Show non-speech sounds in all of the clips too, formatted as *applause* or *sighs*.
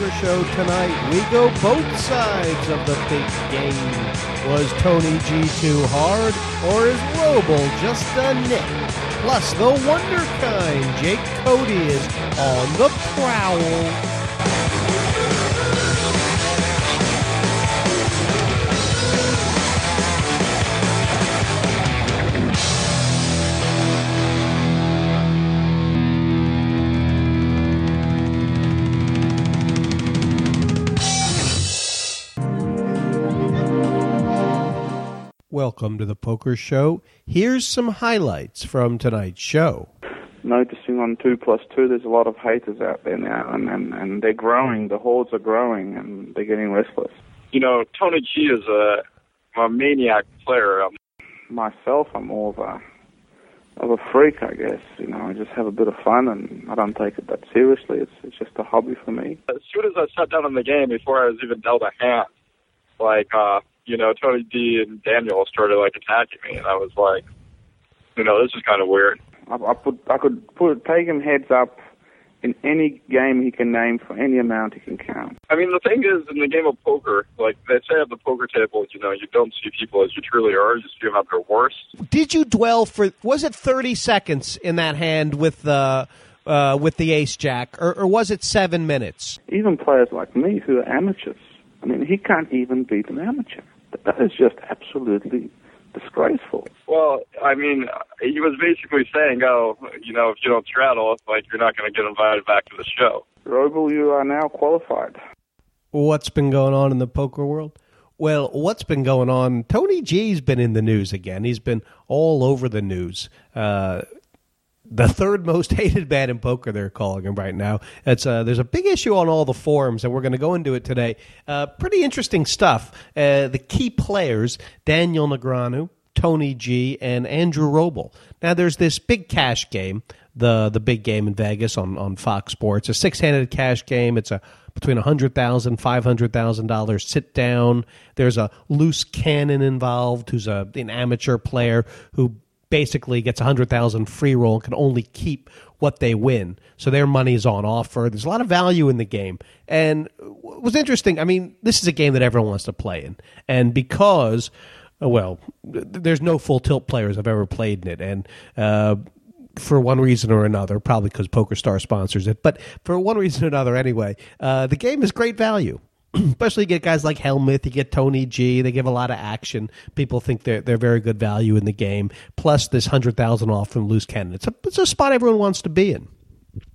Show tonight, we go both sides of the big game. Was Tony G too hard, or is Robl just a nick? Plus, the wonder kind, Jake Cody is on the prowl. Welcome to the Poker Show. Here's some highlights from tonight's show. Noticing on two plus two, there's a lot of haters out there now, and, and, and they're growing. The hordes are growing, and they're getting restless. You know, Tony G is a, a maniac player. Um, Myself, I'm more of a of a freak, I guess. You know, I just have a bit of fun, and I don't take it that seriously. It's it's just a hobby for me. as soon as I sat down in the game, before I was even dealt a hand, like uh, you know, Tony G and Daniel started like attacking me, and I was like, you know, this is kind of weird. I, I put I could put take him heads up in any game he can name for any amount he can count. I mean, the thing is, in the game of poker, like they say at the poker table, you know, you don't see people as you truly are; you see them at their worst. Did you dwell for? Was it 30 seconds in that hand with the uh, with the Ace Jack, or, or was it seven minutes? Even players like me who are amateurs. I mean, he can't even beat an amateur. That is just absolutely disgraceful. Well, I mean, he was basically saying, "Oh, you know, if you don't straddle, like you're not going to get invited back to the show." Robl, you are now qualified. What's been going on in the poker world? Well, what's been going on? Tony G's been in the news again. He's been all over the news. Uh, the third most *laughs* hated man in poker, they're calling him right now. It's uh, there's a big issue on all the forums, and we're going to go into it today. Uh, pretty interesting stuff. Uh, the key players: Daniel Negreanu, Tony G, and Andrew Robl. Now, there's this big cash game, the the big game in Vegas on on Fox Sports. A six handed cash game. It's a between a hundred thousand, five hundred thousand dollars sit down. There's a loose cannon involved, who's a an amateur player who basically gets hundred thousand free roll and can only keep what they win. So their money's on offer. There's a lot of value in the game. And what was interesting, I mean, this is a game that everyone wants to play in. And because well, there's no full tilt players I've ever played in it, and uh, for one reason or another, probably because PokerStar sponsors it, but for one reason or another, anyway, uh, the game is great value. *clears throat* Especially you get guys like Hellmuth, you get Tony G. They give a lot of action. People think they're they're very good value in the game. Plus this hundred thousand off from loose cannon. It's a it's a spot everyone wants to be in.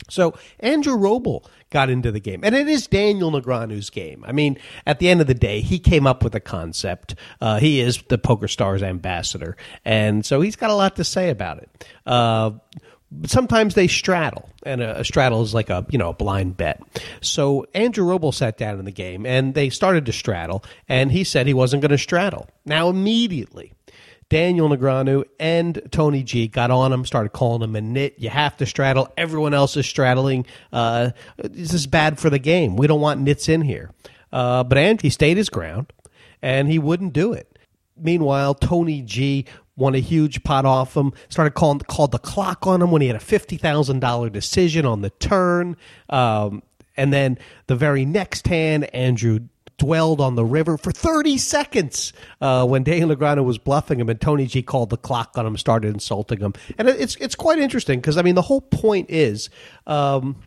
So Andrew Robl got into the game, and it is Daniel Negreanu's game. I mean, at the end of the day, he came up with the concept. Uh, he is the Poker Stars ambassador, and so he's got a lot to say about it. Uh, but sometimes they straddle, and a, a straddle is like a you know a blind bet. So Andrew Robl sat down in the game, and they started to straddle, and he said he wasn't going to straddle. Now immediately. Daniel Negreanu and Tony G got on him, started calling him a nit. You have to straddle. Everyone else is straddling. Uh, this is bad for the game. We don't want nits in here. Uh, but and he stayed his ground, and he wouldn't do it. Meanwhile, Tony G won a huge pot off him. Started calling called the clock on him when he had a fifty thousand dollar decision on the turn. Um, and then the very next hand, Andrew dwelled on the river for 30 seconds uh, when Daniel Negreanu was bluffing him, and Tony G called the clock on him, started insulting him, and it's it's quite interesting because I mean the whole point is, um,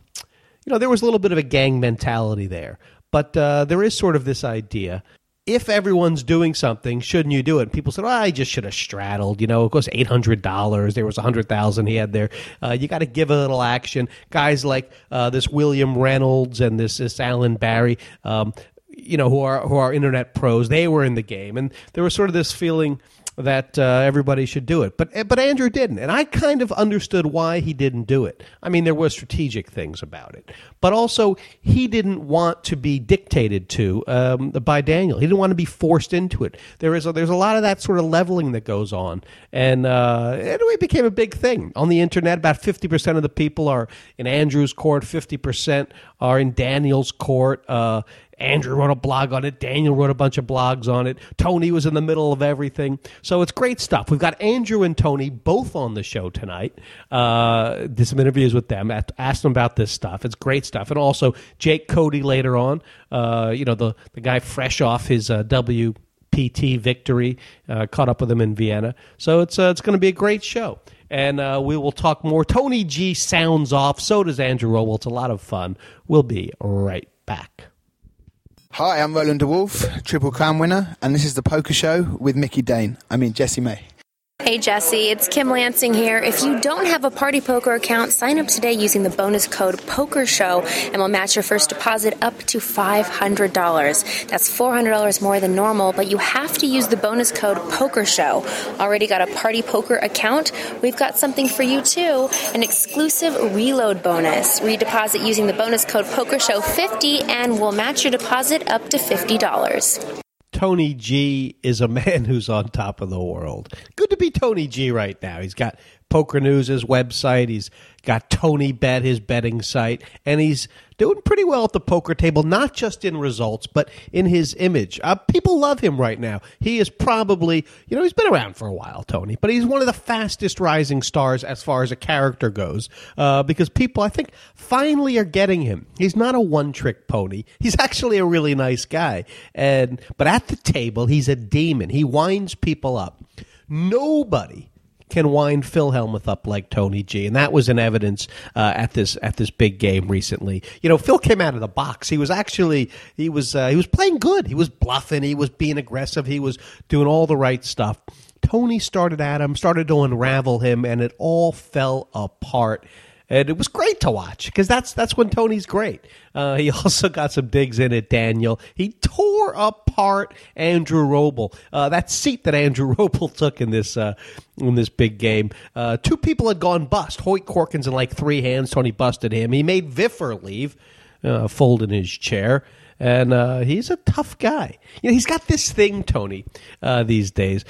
you know, there was a little bit of a gang mentality there, but uh, there is sort of this idea. If everyone's doing something, shouldn't you do it? People said, "Oh, I just should have straddled." You know, it costs eight hundred dollars. There was a hundred thousand he had there. Uh, you got to give a little action. Guys like uh, this William Reynolds and this this Alan Barry, um, you know, who are who are internet pros. They were in the game, and there was sort of this feeling that uh, everybody should do it. But but Andrew didn't, and I kind of understood why he didn't do it. I mean, there were strategic things about it, but also he didn't want to be dictated to um, by Daniel. He didn't want to be forced into it. There is a, there's a lot of that sort of leveling that goes on, and uh, anyway, it became a big thing on the internet. About fifty percent of the people are in Andrew's court, fifty percent are in Daniel's court. Uh, Andrew wrote a blog on it. Daniel wrote a bunch of blogs on it. Tony was in the middle of everything. So it's great stuff. We've got Andrew and Tony both on the show tonight. Uh, did some interviews with them. Asked them about this stuff. It's great stuff. And also Jake Cody later on. Uh, you know the the guy fresh off his uh, WPT victory. Uh, caught up with him in Vienna. So it's uh, it's going to be a great show and uh, we will talk more. Tony G sounds off. So does Andrew Robl. It's a lot of fun. We'll be right back. Hi, I'm Roland de Wolfe, Triple Crown winner, and this is the Poker Show with Mickey Dane. I mean, Jesse May. Hey Jesse, it's Kim Lansing here. If you don't have a Party Poker account, sign up today using the bonus code POKERSHOW and we'll match your first deposit up to $500. That's $400 more than normal, but you have to use the bonus code POKERSHOW. Already got a Party Poker account? We've got something for you too, an exclusive reload bonus. Redeposit using the bonus code POKERSHOW50 and we'll match your deposit up to $50. Tony G is a man *laughs* who's on top of the world. Good to be Tony G right now. He's got Poker News, his website. He's got Tony Bet, his betting site, and he's doing pretty well at the poker table, not just in results, but in his image. Uh, people love him right now. He is probably, you know, he's been around for a while, Tony, but he's one of the fastest rising stars as far as a character goes, uh, because people, I think, finally are getting him. He's not a one trick pony. He's actually a really nice guy, and but at the table, he's a demon. He winds people up. Nobody can wind Phil Hellmuth up like Tony G, and that was in evidence uh, at this at this big game recently. You know, Phil came out of the box. He was actually he was uh, he was playing good. He was bluffing. He was being aggressive. He was doing all the right stuff. Tony started at him, started to unravel him, and it all fell apart and it was great to watch because that's that's when Tony's great. Uh, he *laughs* also got some digs in at Daniel. He tore apart Andrew Robl. Uh, that seat that Andrew *laughs* Robl took in this uh, in this big game. Uh, two people had gone bust. Hoyt Corkins in like three hands. Tony busted him. He made Viffer leave, uh, fold in his chair. And uh, he's a tough guy. You know, he's got this thing, Tony, these days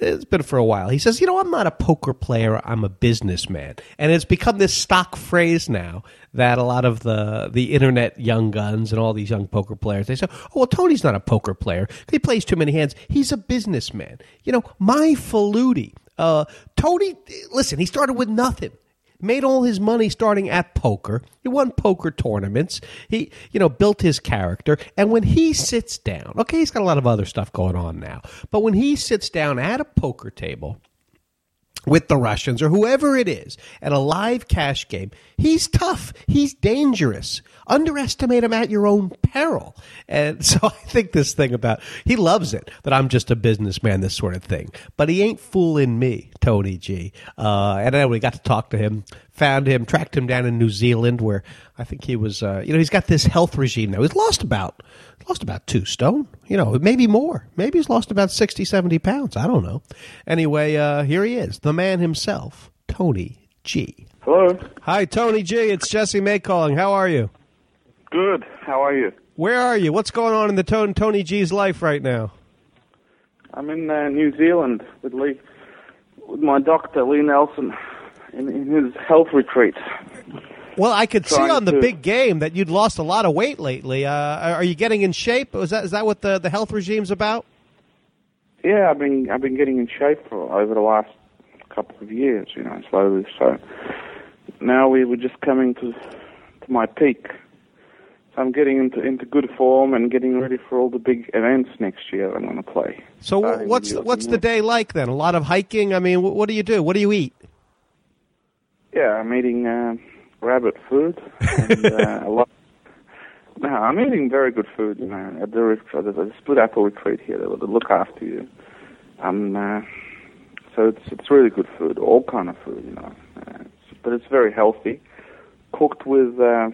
it's been for a while. He says, "You know, I'm not a poker player. I'm a businessman," and it's become this stock phrase now that a lot of the the internet young guns and all these young poker players they say, "Oh, well, Tony's not a poker player. He plays too many hands. He's a businessman." You know, my Faludi. Uh, Tony, listen, he started with nothing made all his money starting at poker. He won poker tournaments. He, you know, built his character. And when he sits down, okay, he's got a lot of other stuff going on now, but when he sits down at a poker table with the Russians or whoever it is at a live cash game, he's tough. He's dangerous. Underestimate him at your own peril. And *laughs* so I think this thing about he loves it that I'm just a businessman, this sort of thing. But he ain't fooling me, Tony G. Uh, and then we got to talk to him, found him, tracked him down in New Zealand, where I think he was. Uh, you know, he's got this health regime now. He's lost about lost about two stone. You know, maybe more. Maybe he's lost about 60, 70 pounds. I don't know. Anyway, uh, here he is, the man himself, Tony G. Hello. Hi, Tony G. It's Jesse May calling. How are you? Good. How are you? Where are you? What's going on in the Tony, Tony G's life right now? I'm in uh, New Zealand with Lee, with my doctor Lee Nelson, in, in his health retreat. Well, I could see on the to- big game that you'd lost a lot of weight lately. Uh, are you getting in shape? Is that is that what the, the health regime's about? Yeah, I've been I've been getting in shape for over the last couple of years, you know, slowly. So now we were just coming to to my peak. So I'm getting into into good form and getting ready for all the big events next year I'm going to play. So Starting what's what's the day like then? A lot of hiking. I mean, what do you do? What do you eat? Yeah, I'm eating uh, rabbit food and *laughs* uh, a lot. No, I'm eating very good food. You know, at the retreat, there's a split apple retreat here. They look after you. Um, uh, so it's it's really good food, all kind of food, you know. Uh, it's, but it's very healthy, cooked with uh,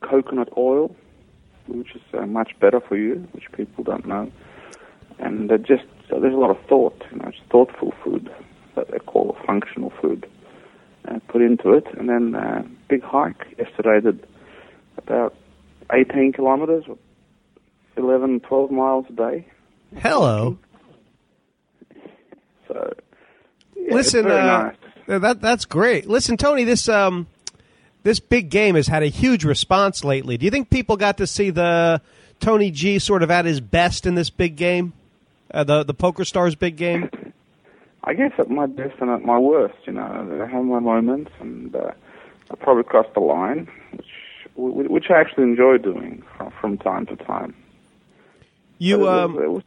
coconut oil, which is uh, much better for you, which people don't know. And uh, just so there's a lot of thought, you know, it's thoughtful food that they call functional food uh, put into it. And then uh, big hike yesterday did about 18 kilometers, 11, 12 miles a day. Hello. So yeah, Listen, uh, nice. That that's great. Listen, Tony, this um, this big game has had a huge response lately. Do you think people got to see the Tony G sort of at his best in this big game, uh, the the Poker Stars big game? I guess at my best and at my worst, you know, I have my moments, and uh, I probably crossed the line, which which I actually enjoy doing from, from time to time. You it, um, was, it was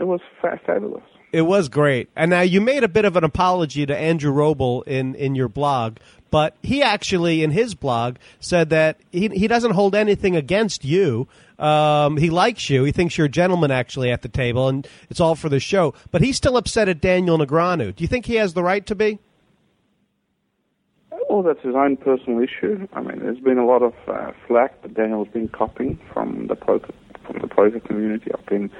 it was fabulous. It was great. And now you made a bit of an apology to Andrew Robl in, in your blog, but he actually, in his blog, said that he, he doesn't hold anything against you. Um, he likes you. He thinks you're a gentleman, actually, at the table, and it's all for the show. But he's still upset at Daniel Negreanu. Do you think he has the right to be? Well, that's his own personal issue. I mean, there's been a lot of uh, flack that Daniel's been copying from the poker from the poker community. I've been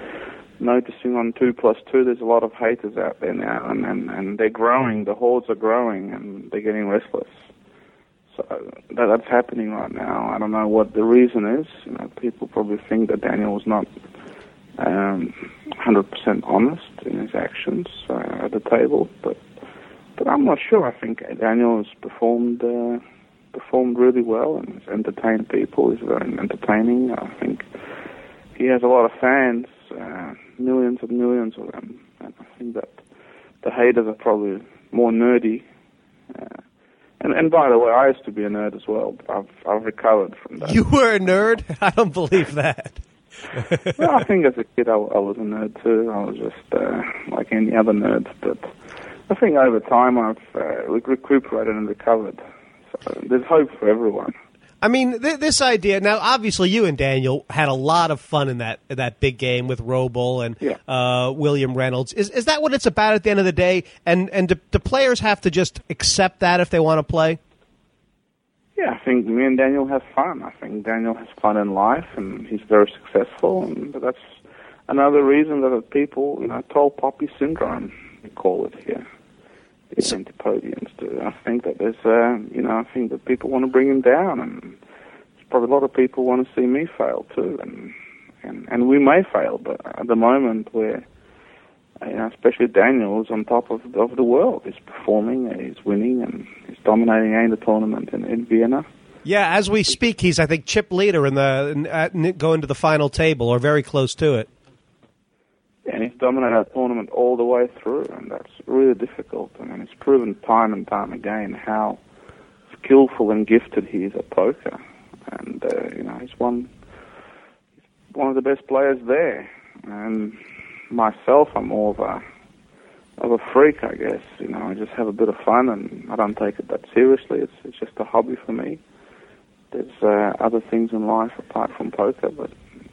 noticing on two plus two, there's a lot of haters out there now, and and, and they're growing. The hordes are growing, and they're getting restless. So that, that's happening right now. I don't know what the reason is. You know, people probably think that Daniel was not um, 100% honest in his actions uh, at the table, but but I'm not sure. I think Daniel has performed uh, performed really well and has entertained people. He's very entertaining. I think he has a lot of fans, uh, millions and millions of them. And I think that the haters are probably more nerdy. Uh, and and by the way, I used to be a nerd as well. But I've I've recovered from that. You were a nerd? *laughs* I don't believe that. *laughs* well, I think as a kid I, I was a nerd too. I was just uh, like any other nerd, but I think over time I've uh, recuperated and recovered. So there's hope for everyone. I mean, th- this idea. Now, obviously, you and Daniel had a lot of fun in that that big game with Robl and Yeah. uh, William Reynolds. Is is that what it's about at the end of the day? And and do, do players have to just accept that if they want to play? Yeah, I think me and Daniel have fun. I think Daniel has fun in life, and he's very successful, and that's another reason that people, you know, tall poppy syndrome, we call it here. The antipodians do. I think that there's, uh, you know, I think that people want to bring him down, and there's probably a lot of people want to see me fail too, and and and we may fail, but at the moment we're, you know, especially Daniel is on top of of the world. He's performing, he's winning, and he's dominating a the tournament in, in Vienna. Yeah, as we speak, he's I think chip leader in the in, at, going to the final table or very close to it. Dominated that tournament all the way through, and that's really difficult. I mean, it's proven time and time again how skillful and gifted he is at poker. And, uh, you know, he's one, one of the best players there. And myself, I'm more of a, of a freak, I guess. You know, I just have a bit of fun, and I don't take it that seriously. It's, it's just a hobby for me. There's uh, other things in life apart from poker, but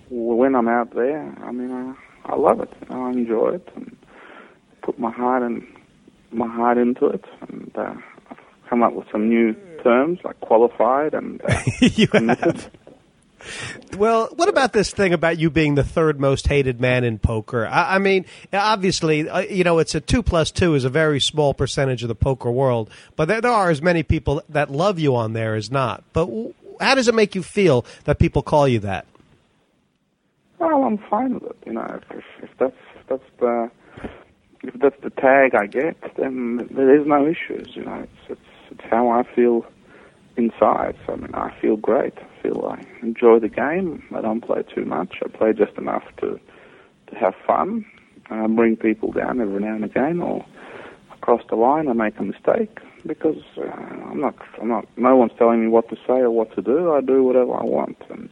when I'm out there, I mean, I, I love it. I enjoy it and put my heart and my heart into it. And uh, I've come up with some new terms like qualified and uh, *laughs* you committed. have. Well, what about this thing about you being the third most hated man in poker? I, I mean, obviously, uh, you know, it's a two plus two is a very small percentage of the poker world, but there, there are as many people that love you on there as not. But w- how does it make you feel that people call you that? Well, I'm fine with it. You know, if, if, that's if that's the if that's the tag I get, then there is no issues. You know, it's it's it's how I feel inside. So I mean, I feel great. I feel I enjoy the game. I don't play too much. I play just enough to to have fun. I bring people down every now and again, or across the line. I make a mistake because uh, I'm not. I'm not. No one's telling me what to say or what to do. I do whatever I want, and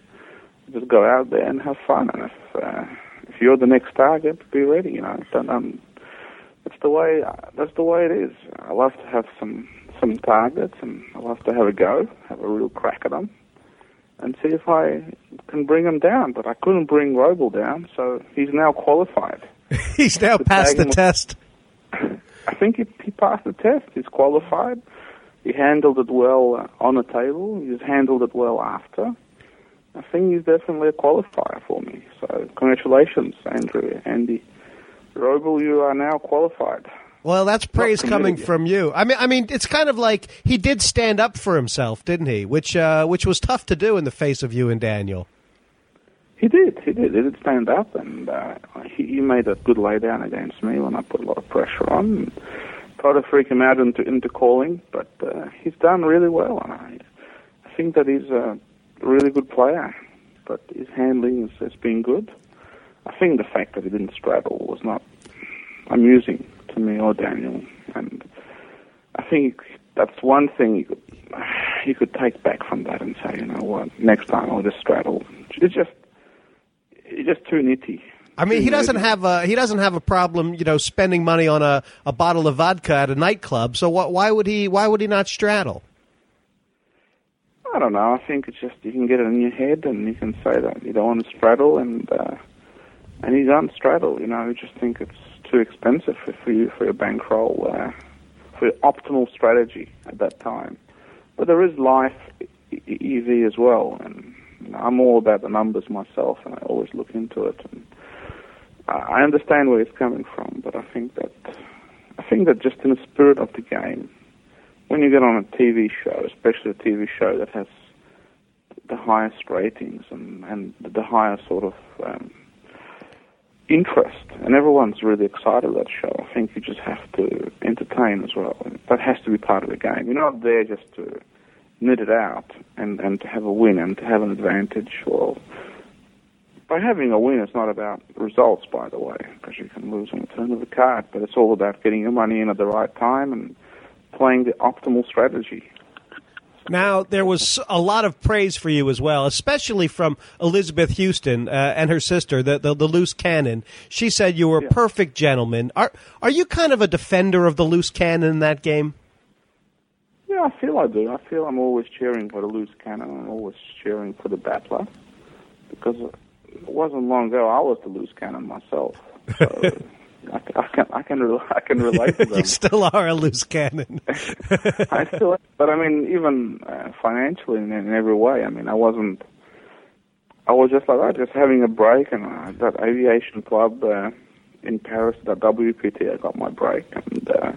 just go out there and have fun. And if uh, if you're the next target, be ready. You know, don't, um, that's the way. That's the way it is. I love to have some some targets, and I love to have a go, have a real crack at them, and see if I can bring them down. But I couldn't bring Robl down, so he's now qualified. *laughs* He's now passed the test. *laughs* I think he, he passed the test. He's qualified. He handled it well uh, on the table. He's handled it well after. I think he's definitely a qualifier for me. So congratulations, Andrew, Andy. Robl, you are now qualified. Well, that's praise coming yet. from you. I mean, I mean, it's kind of like he did stand up for himself, didn't he? Which, uh, which was tough to do in the face of you and Daniel. He did. He did. He did stand up, and uh, he, he made a good laydown against me when I put a lot of pressure on. And tried to freak him out into into calling, but uh, he's done really well. And I, I think that he's a really good player, but his handling has, has been good. I think the fact that he didn't straddle was not amusing to me or Daniel, and I think that's one thing you could *sighs* you could take back from that and say, you know what, next time I'll just straddle. It's just it's just too nitty. I mean, he doesn't have a he doesn't have a problem, you know, spending money on a, a bottle of vodka at a nightclub. So what, why would he why would he not straddle? I don't know. I think it's just you can get it in your head, and you can say that you don't want to straddle, and uh, and you don't straddle. You know, you just think it's too expensive for, for you for your bankroll, uh, for your optimal strategy at that time. But there is life e- e- EV as well, and I'm all about the numbers myself, and I always look into it. And I understand where it's coming from, but I think that I think that just in the spirit of the game, when you get on a TV show, especially a TV show that has the highest ratings and, and the highest sort of um, interest, and everyone's really excited about that show, I think you just have to entertain as well. That has to be part of the game. You're not there just to nit it out and, and to have a win and to have an advantage. Or by having a win, it's not about results, by the way, because you can lose on the turn of the card. But it's all about getting your money in at the right time and playing the optimal strategy. Now there was a lot of praise for you as well, especially from Elizabeth Houston uh, and her sister, the, the the loose cannon. She said you were a Yeah. perfect gentleman. Are are you kind of a defender of the loose cannon in that game? Yeah, I feel I do. I feel I'm always cheering for the loose cannon. I'm always cheering for the battler because it wasn't long ago I was the loose cannon myself. So *laughs* I, I can I can rel- *laughs* I can relate to *laughs* them. you still are a loose cannon. *laughs* I still, but I mean, even uh, financially in, in every way. I mean, I wasn't. I was just like that, just having a break, and uh, that aviation club uh, in Paris, that WPT, I got my break, and uh,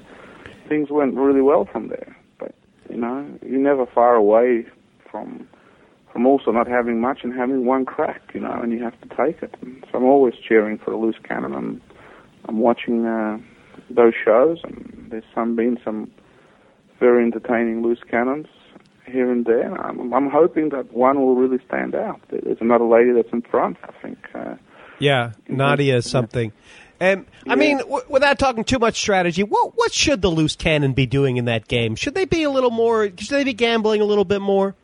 things went really well from there. But you know, you're never far away from from also not having much and having one crack, you know, and you have to take it. And so I'm always cheering for the loose cannon. I'm I'm watching uh, those shows, and there's some been some very entertaining loose cannons here and there. I'm, I'm hoping that one will really stand out. There's another lady that's in front, I think. Uh, Yeah, Nadia something. And I mean, w- without talking too much strategy, what what should the loose cannon be doing in that game? Should they be a little more? Should they be gambling a little bit more?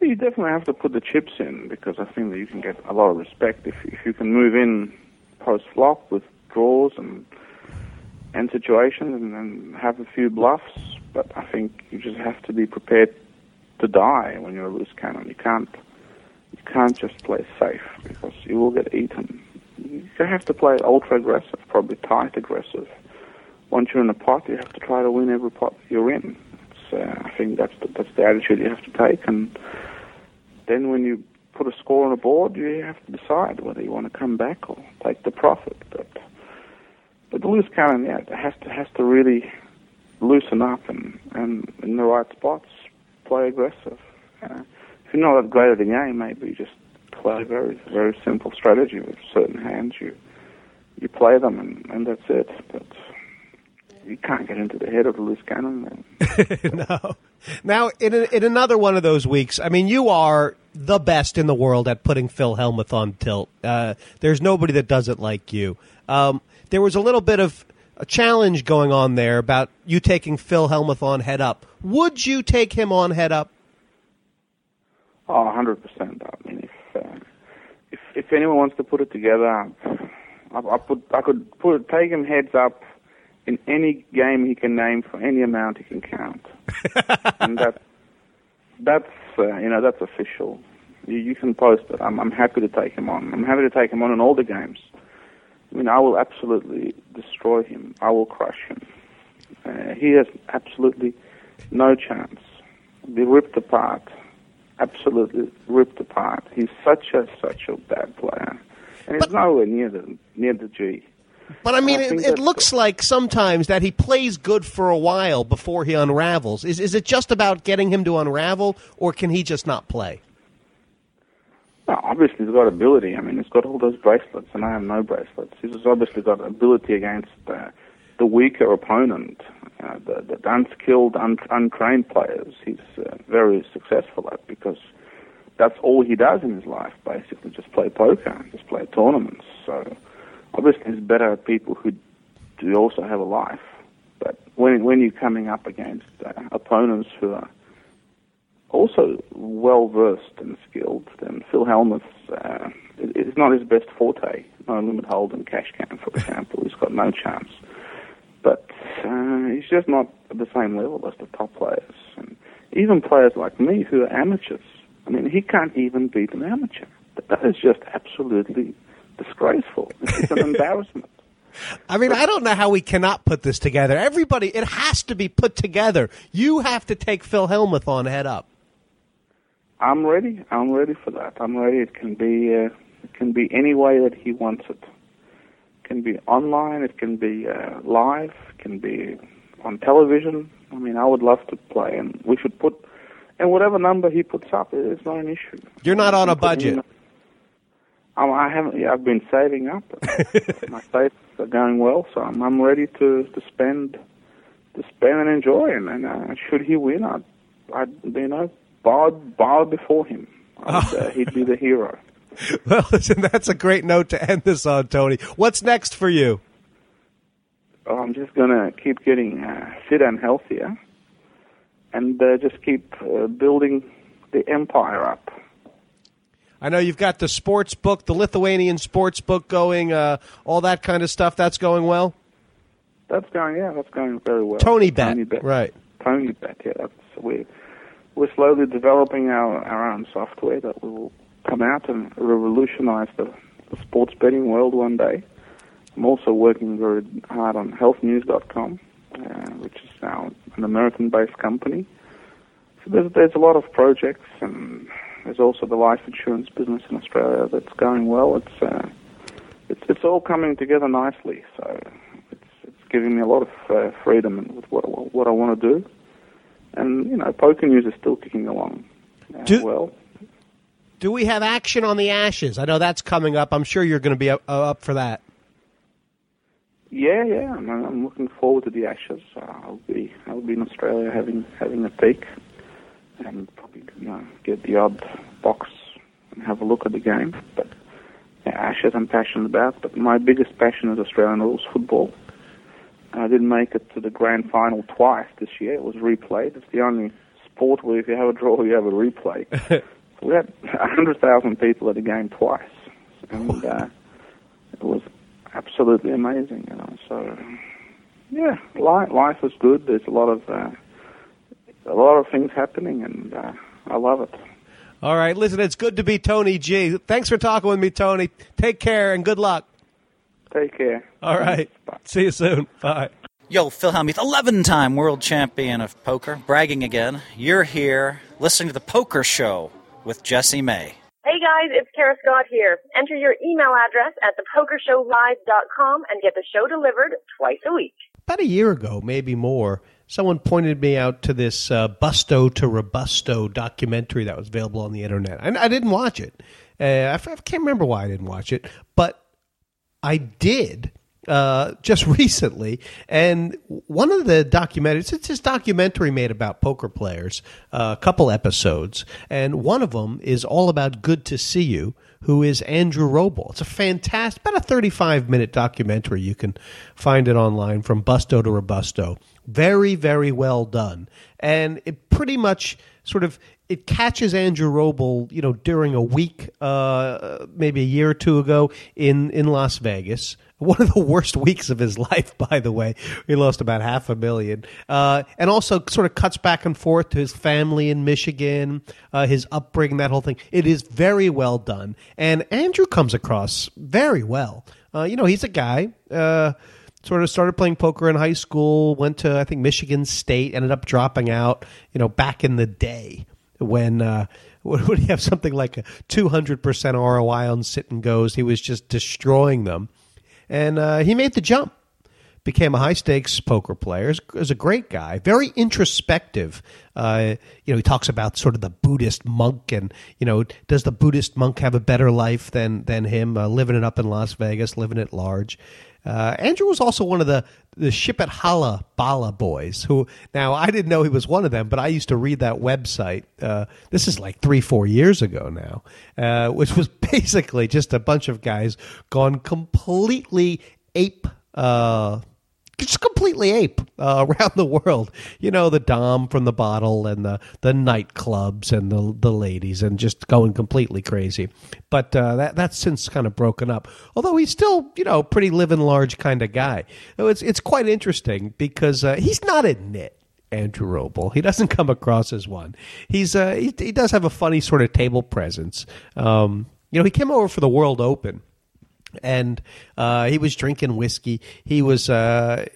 you definitely have to put the chips in because I think that you can get a lot of respect if if you can move in post flop with draws and and situations and, and have a few bluffs. But I think you just have to be prepared to die when you're a loose cannon. You can't you can't just play safe because you will get eaten. You have to play ultra aggressive, probably tight aggressive. Once you're in a pot, you have to try to win every pot you're in. Uh, I think that's the, that's the attitude you have to take, and then when you put a score on a board, you have to decide whether you want to come back or take the profit. But but the loose cannon, yeah, has to has to really loosen up and and in the right spots play aggressive. Uh, if you're not that great at the game, maybe you just play a very very simple strategy with certain hands. You you play them and, and that's it. But you can't get into the head of the loose cannon. *laughs* No. Now, in, a, in another one of those weeks, I mean, you are the best in the world at putting Phil Hellmuth on tilt. Uh, there's nobody that does it like you. Um, there was a little bit of a challenge going on there about you taking Phil Hellmuth on head up. Would you take him on head up? Oh, 100%. I mean, if uh, if if anyone wants to put it together, I, I put I could put take him heads up in any game he can name for any amount he can count, *laughs* and that that's uh, you know that's official. You, you can post it. I'm I'm happy to take him on. I'm happy to take him on in all the games. I mean, I will absolutely destroy him. I will crush him. Uh, he has absolutely no chance. Be ripped apart absolutely ripped apart. He's such a such a bad player, and he's nowhere near the near the G. But I mean, I it, it looks like sometimes that he plays good for a while before he unravels. Is is it just about getting him to unravel, or can he just not play? No, obviously he's got ability. I mean, he's got all those bracelets, and I have no bracelets. He's obviously got ability against uh, the weaker opponent. uh, the, the unskilled, un, untrained players, he's uh, very successful at because that's all he does in his life, basically, just play poker, just play tournaments. So obviously he's better people who do also have a life. But when when you're coming up against uh, opponents who are also well versed and skilled, then Phil Hellmuth uh, is not his best forte. No limit hold'em cash can, for example. He's got no chance. But uh, he's just not at the same level as the top players. And even players like me who are amateurs. I mean, he can't even beat an amateur. That is just absolutely disgraceful. It's an *laughs* embarrassment. I mean, I don't know how we cannot put this together. Everybody, it has to be put together. You have to take Phil Hellmuth on head up. I'm ready. I'm ready for that. I'm ready. It can be uh, it can be any way that he wants it. It can be online. It can be uh, live. It can be on television. I mean, I would love to play, and we should put and whatever number he puts up, it's not an issue. You're not on a budget. I haven't. Yeah, I've been saving up. *laughs* My savings are going well, so I'm, I'm ready to to spend to spend and enjoy. And, and uh, should he win, I'd, I'd you know bow bow before him. Oh. Uh, he'd be the hero. *laughs* Well, listen, that's a great note to end this on, Tony. What's next for you? Oh, I'm just gonna keep getting uh, fitter and healthier, and uh, just keep uh, building the empire up. I know you've got the sports book, the Lithuanian sports book going, uh, all that kind of stuff. That's going well. That's going, yeah, that's going very well. Tony Bet, Tony Bet. right? Tony Bet, yeah. That's we we're slowly developing our our own software that will come out and revolutionize the, the sports betting world one day. I'm also working very hard on HealthNews.com, uh, which is now an American-based company. So there's there's a lot of projects and there's also the life insurance business in Australia that's going well. It's uh, it's it's all coming together nicely. So it's it's giving me a lot of uh, freedom with what what I want to do. And you know, poker news is still kicking along uh, do, well. Do we have action on the Ashes? I know that's coming up. I'm sure you're going to be up, uh, up for that. Yeah, yeah. I'm, I'm looking forward to the Ashes. Uh, I'll be I'll be in Australia having having a peek and probably you know, get the odd box and have a look at the game. But Ashes I'm passionate about, but my biggest passion is Australian rules football. I didn't make it to the grand final twice this year. It was replayed. It's the only sport where if you have a draw, you have a replay. *laughs* so we had 100,000 people at the game twice. And uh, it was absolutely amazing, you know. So, yeah, life, life is good. There's a lot of uh, a lot of things happening, and uh, I love it. All right, listen, it's good to be Tony G. Thanks for talking with me, Tony. Take care and good luck. Take care. All right. Bye. See you soon. Bye. Yo, Phil Hellmuth, 11 time world champion of poker, bragging again. You're here listening to The Poker Show with Jesse May. Hey guys, it's Kara Scott here. Enter your email address at thepokershowlive.com and get the show delivered twice a week. About a year ago, maybe more, someone pointed me out to this uh, Busto to Robusto documentary that was available on the internet. I, I didn't watch it. Uh, I, I can't remember why I didn't watch it, but I did uh, just *laughs* recently, and one of the documentaries, it's this documentary made about poker players, uh, a couple episodes, and one of them is all about Good to See You, who is Andrew Robl. It's a fantastic, about a 35 minute documentary. You can find it online from Busto to Robusto. Very, very well done. And it pretty much sort of it catches Andrew Robl, you know, during a week, uh, maybe a year or two ago in, in Las Vegas. *laughs* One of the worst weeks of his *laughs* life, by the way. He lost about half a million. Uh, and also sort of cuts back and forth to his family in Michigan, uh, his upbringing, that whole thing. It is very well done. And Andrew comes across very well. Uh, you know, he's a guy uh, sort of started playing poker in high school, went to I think Michigan State, ended up dropping out. You know, back in the day when uh, *laughs* would he have something like a two hundred percent ROI on sit and goes? He was just destroying them, and uh, he made the jump became a high stakes poker player. Is, is a great guy, very introspective. Uh, you know, he talks about sort of the Buddhist monk, and you know, does the Buddhist monk have a better life than than him, uh, living it up in Las Vegas, living it large. Uh, Andrew was also one of the the Ship It Holla Balla boys. Who now I didn't know he was one of them, but I used to read that website. Uh, this is like three, four years ago now, uh, which was *laughs* basically just a bunch of guys gone completely ape. Uh, just completely ape uh, *laughs* around the world. You know, the dom from the bottle and the the nightclubs and the the ladies and just going completely crazy. But uh, that that's since kind of broken up. Although he's still you know pretty living large kind of guy. It's it's quite interesting because uh, he's not a nit. Andrew Robl. He doesn't come across as one. He's uh, he, he does have a funny sort of table presence. Um, you know, he came over for the World Open and uh, he was drinking whiskey. He was uh,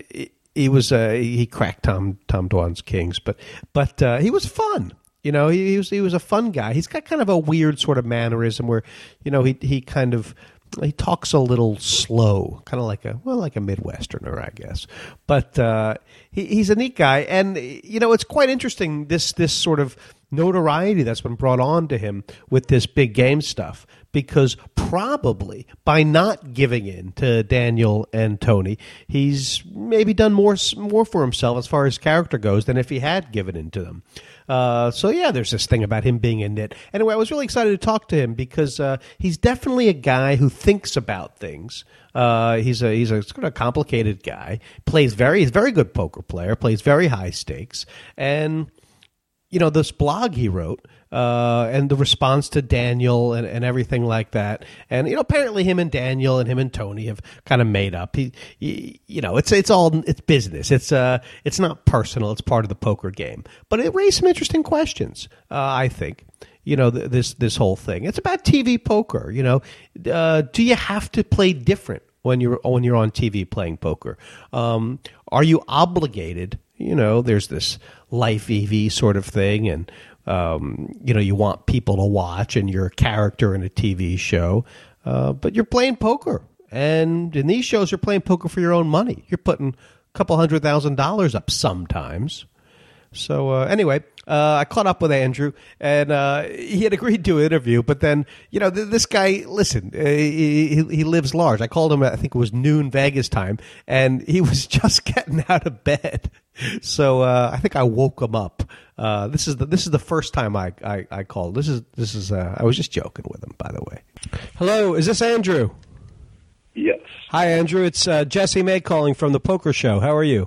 he was uh, he cracked Tom Tom Dwan's Kings, but but uh, he was fun. You know, he, he, was he was a fun guy. He's got kind of a weird sort of mannerism where you know he he kind of he talks a little slow, kind of like a well, like a Midwesterner, I guess. But uh, he, he's a neat guy, and you know, it's quite interesting this this sort of notoriety that's been brought on to him with this big game stuff because probably by not giving in to Daniel and Tony, he's maybe done more more for himself as far as character goes than if he had given in to them. Uh, so yeah, there's this thing about him being a nit. Anyway, I was really excited to talk to him because uh, he's definitely a guy who thinks about things. Uh, he's a he's a sort of complicated guy. Plays very he's a very good poker player. Plays very high stakes and you know this blog he wrote uh, and the response to Daniel and, and everything like that. And you know, apparently him and Daniel and him and Tony have kind of made up. He, he, you know, it's it's all it's business. It's uh, it's not personal. It's part of the poker game. But it raised some interesting questions. Uh, I think you know th- this this whole thing. It's about TV poker. You know, uh, do you have to play different when you're when you're on TV playing poker? Um, are you obligated? You know, there's this life EV sort of thing, and um, you know you want people to watch, and you're a character in a TV show, uh, but you're playing poker, and in these shows you're playing poker for your own money. You're putting a couple hundred thousand dollars up sometimes. So uh, anyway, uh, I caught up with Andrew, and uh, he had agreed to an interview. But then, you know, th- this guy, listen, uh, he, he lives large. I called him, I think it was noon Vegas time, and he *laughs* was just getting out of bed. So uh, I think I woke him up. Uh, this is the this is the first time I, I, I called. This is this is I was just joking with him, by the way. Hello, is this Andrew? Yes. Hi, Andrew. It's Jesse May calling from the Poker Show. How are you?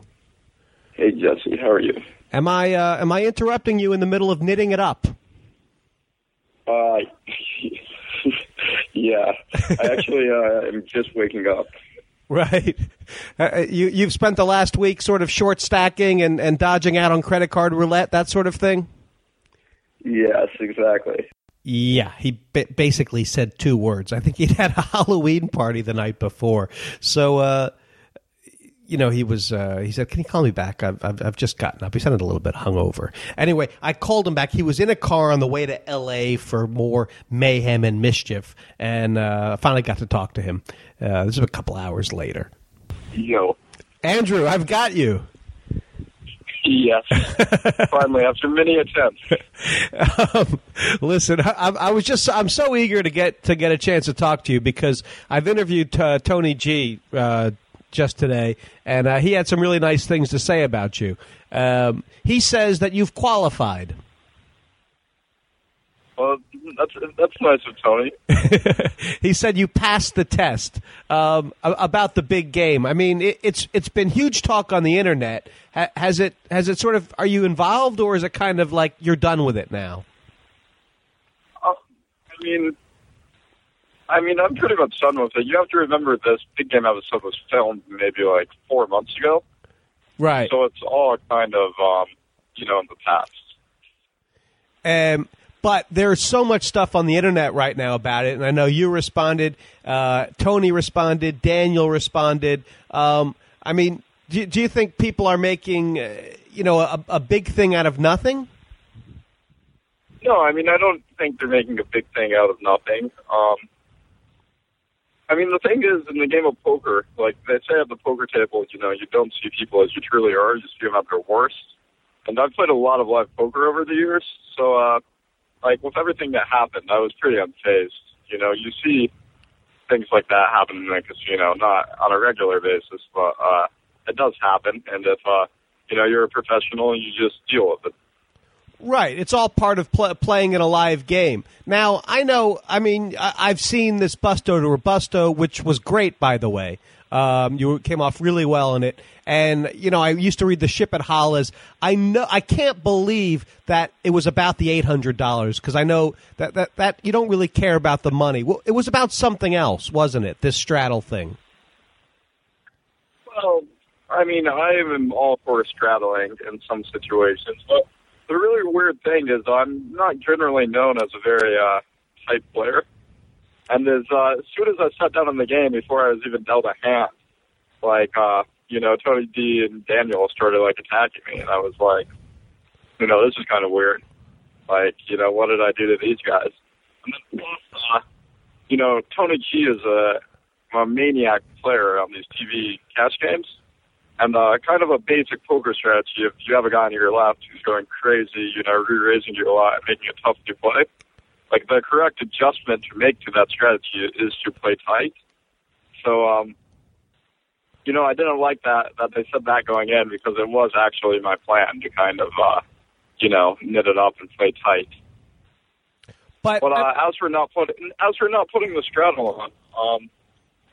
Hey, Jesse. How are you? Am I uh, am I interrupting you in the middle of nitting it up? Uh, *laughs* yeah. I actually uh, am just waking up. Right. Uh, you you've spent the last week sort of short stacking and, and dodging out on credit card roulette, that sort of thing. Yes, exactly. Yeah, he basically said two words. I think he'd had a *laughs* Halloween party the night before, so. Uh, you know, he was. Uh, he said, "Can you call me back? I've, I've, I've just gotten up." He sounded a little bit hungover. Anyway, I called him back. He was in a car on the way to L.A. for more mayhem and mischief, and uh, finally got to talk to him. Uh, this is a couple hours later. Yo, Andrew, I've got you. Yes, *laughs* finally, after many attempts. Um, listen, I, I, was just—I'm so eager to get to get a chance to talk to you because I've interviewed uh, Tony G uh, just today, and uh, he had some really nice things to say about you. Um, he says that you've qualified. Well, that's that's nice of Tony. *laughs* he said you passed the test um, about the big game. I mean, it, it's it's been huge talk on the internet. Ha, has it has it sort of? Are you involved, or is it kind of like you're done with it now? Uh, I mean, I mean, I'm pretty much done with it. You have to remember this big game episode was filmed maybe like four months ago. Right. So it's all kind of, um, you know, in the past. Um, but there's so much stuff on the internet right now about it, and I know you responded, uh, Tony responded, Daniel responded. Um, I mean, do, do, you think people are making, uh, you know, a, a big thing out of nothing? No, I mean, I don't think they're making a big thing out of nothing. Um, I mean, the thing is, in the game of poker, like they say at the poker table, you know, you don't see people as you truly are; you see them at their worst. And I've played a lot of live poker over the years, so uh, like with everything that happened, I was pretty unfazed. You know, you see things like that happen in a casino, not on a regular basis, but uh, it does happen. And if uh, you know you're a professional, you just deal with it. Right. It's all part of pl- playing in a live game. Now, I know, I mean, I- I've seen this Busto to Robusto, which was great, by the way. Um, you came off really well in it. And, you know, I used to read The Ship at Hollis. I know, I can't believe that it was about the $800 because I know that, that, that you don't really care about the money. Well, it was about something else, wasn't it? This straddle thing. Well, I mean, I am all for straddling in some situations, but the really weird thing is I'm not generally known as a very uh, tight player. And as uh, as soon as I sat down in the game, before I was even dealt a hand, like uh, you know, Tony G and Daniel started like attacking me, and I was like, you know, this is kind of weird. Like, you know, what did I do to these guys? And then uh, you know, Tony G is a, a maniac player on these TV cash games. And uh, kind of a basic poker strategy. If you have a guy on your left who's going crazy, you know, re-raising you a lot and making it tough to play, like the correct adjustment to make to that strategy is to play tight. So, um, you know, I didn't like that that they said that going in because it was actually my plan to kind of, uh, you know, nit it up and play tight. But, But uh, as for not putting as for not putting the straddle on, um,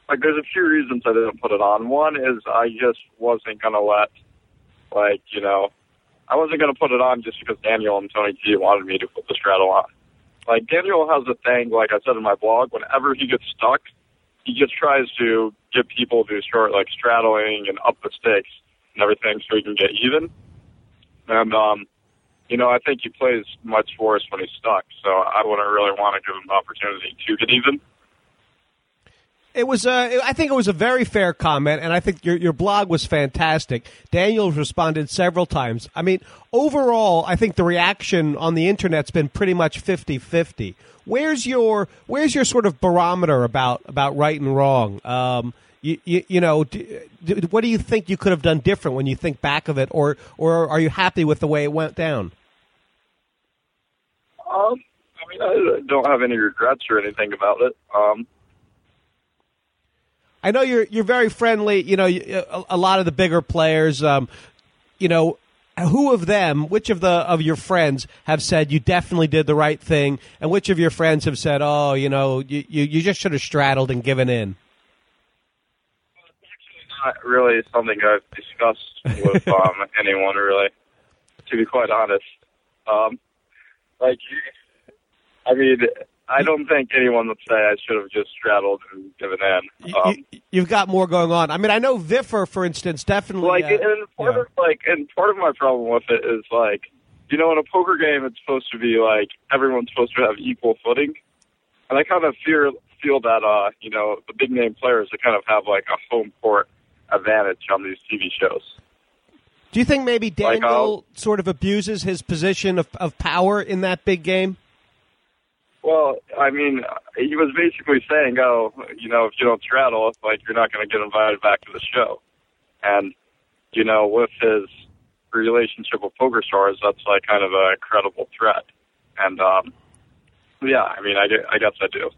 like there's a few reasons I didn't put it on. One is I just wasn't gonna let, like you know, I wasn't gonna put it on just because Daniel and Tony G wanted me to put the straddle on. Like Daniel has a thing, like I said in my blog, whenever he gets stuck, he just tries to get people to start like straddling and up the stakes and everything so he can get even. And um, you know, I think he plays much worse when he's stuck. So I wouldn't really want to give him the opportunity to get even. It was, uh, I think it was a very fair comment, and I think your your blog was fantastic. Daniel responded several times. I mean, overall, I think the reaction on the internet's been pretty much 50-50. Where's your where's your sort of barometer about about right and wrong? Um, you, you, you know, do, do, what do you think you could have done different when you think back of it, or or are you happy with the way it went down? Um, I mean, I don't have any regrets or anything about it. Um, I know you're you're very friendly. You know, you- a, a lot of the bigger players. Um, you know, who of them, which of the of your friends have said you definitely did the right thing, and which of your friends have said, oh, you know, you you, you just should have straddled and given in. It's actually not really something I've discussed with *laughs* um, anyone, really, to be quite honest. Um, like, I mean, I don't think anyone would say I should have just straddled and given in. Um, you, you've got more going on. I mean, I know Viffer, for instance, definitely. like, uh, and part yeah. of like, and part of my problem with it is like, you know, in a poker game, it's supposed to be like everyone's supposed to have equal footing, and I kind of fear feel that uh, you know, the big name players that kind of have like a home court advantage on these TV shows. Do you think maybe Like, Daniel sort of abuses his position of, of power in that big game? Well, I mean, he was basically saying, "Oh, you know, if you don't straddle, like you're not going to get invited back to the show." And you know, with his relationship with PokerStars, that's like kind of a credible threat. And um, yeah, I mean, I, I guess I do.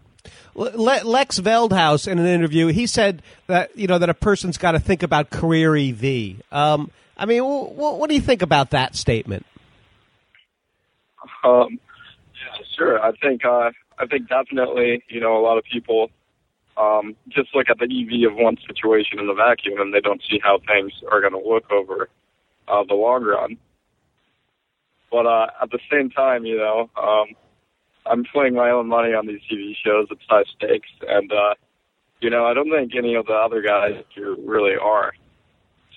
Lex Veldhuis in an interview, he said that you know that a person's got to think about career EV. Um, I mean, wh- wh- what do you think about that statement? Um, sure. I think uh, I think definitely, you know, a lot of people um, just look at the EV of one situation in the vacuum, and they don't see how things are going to look over uh, the long run. But uh, at the same time, you know, um, I'm playing my own money on these TV shows. It's high stakes, and uh, you know, I don't think any of the other guys here really are.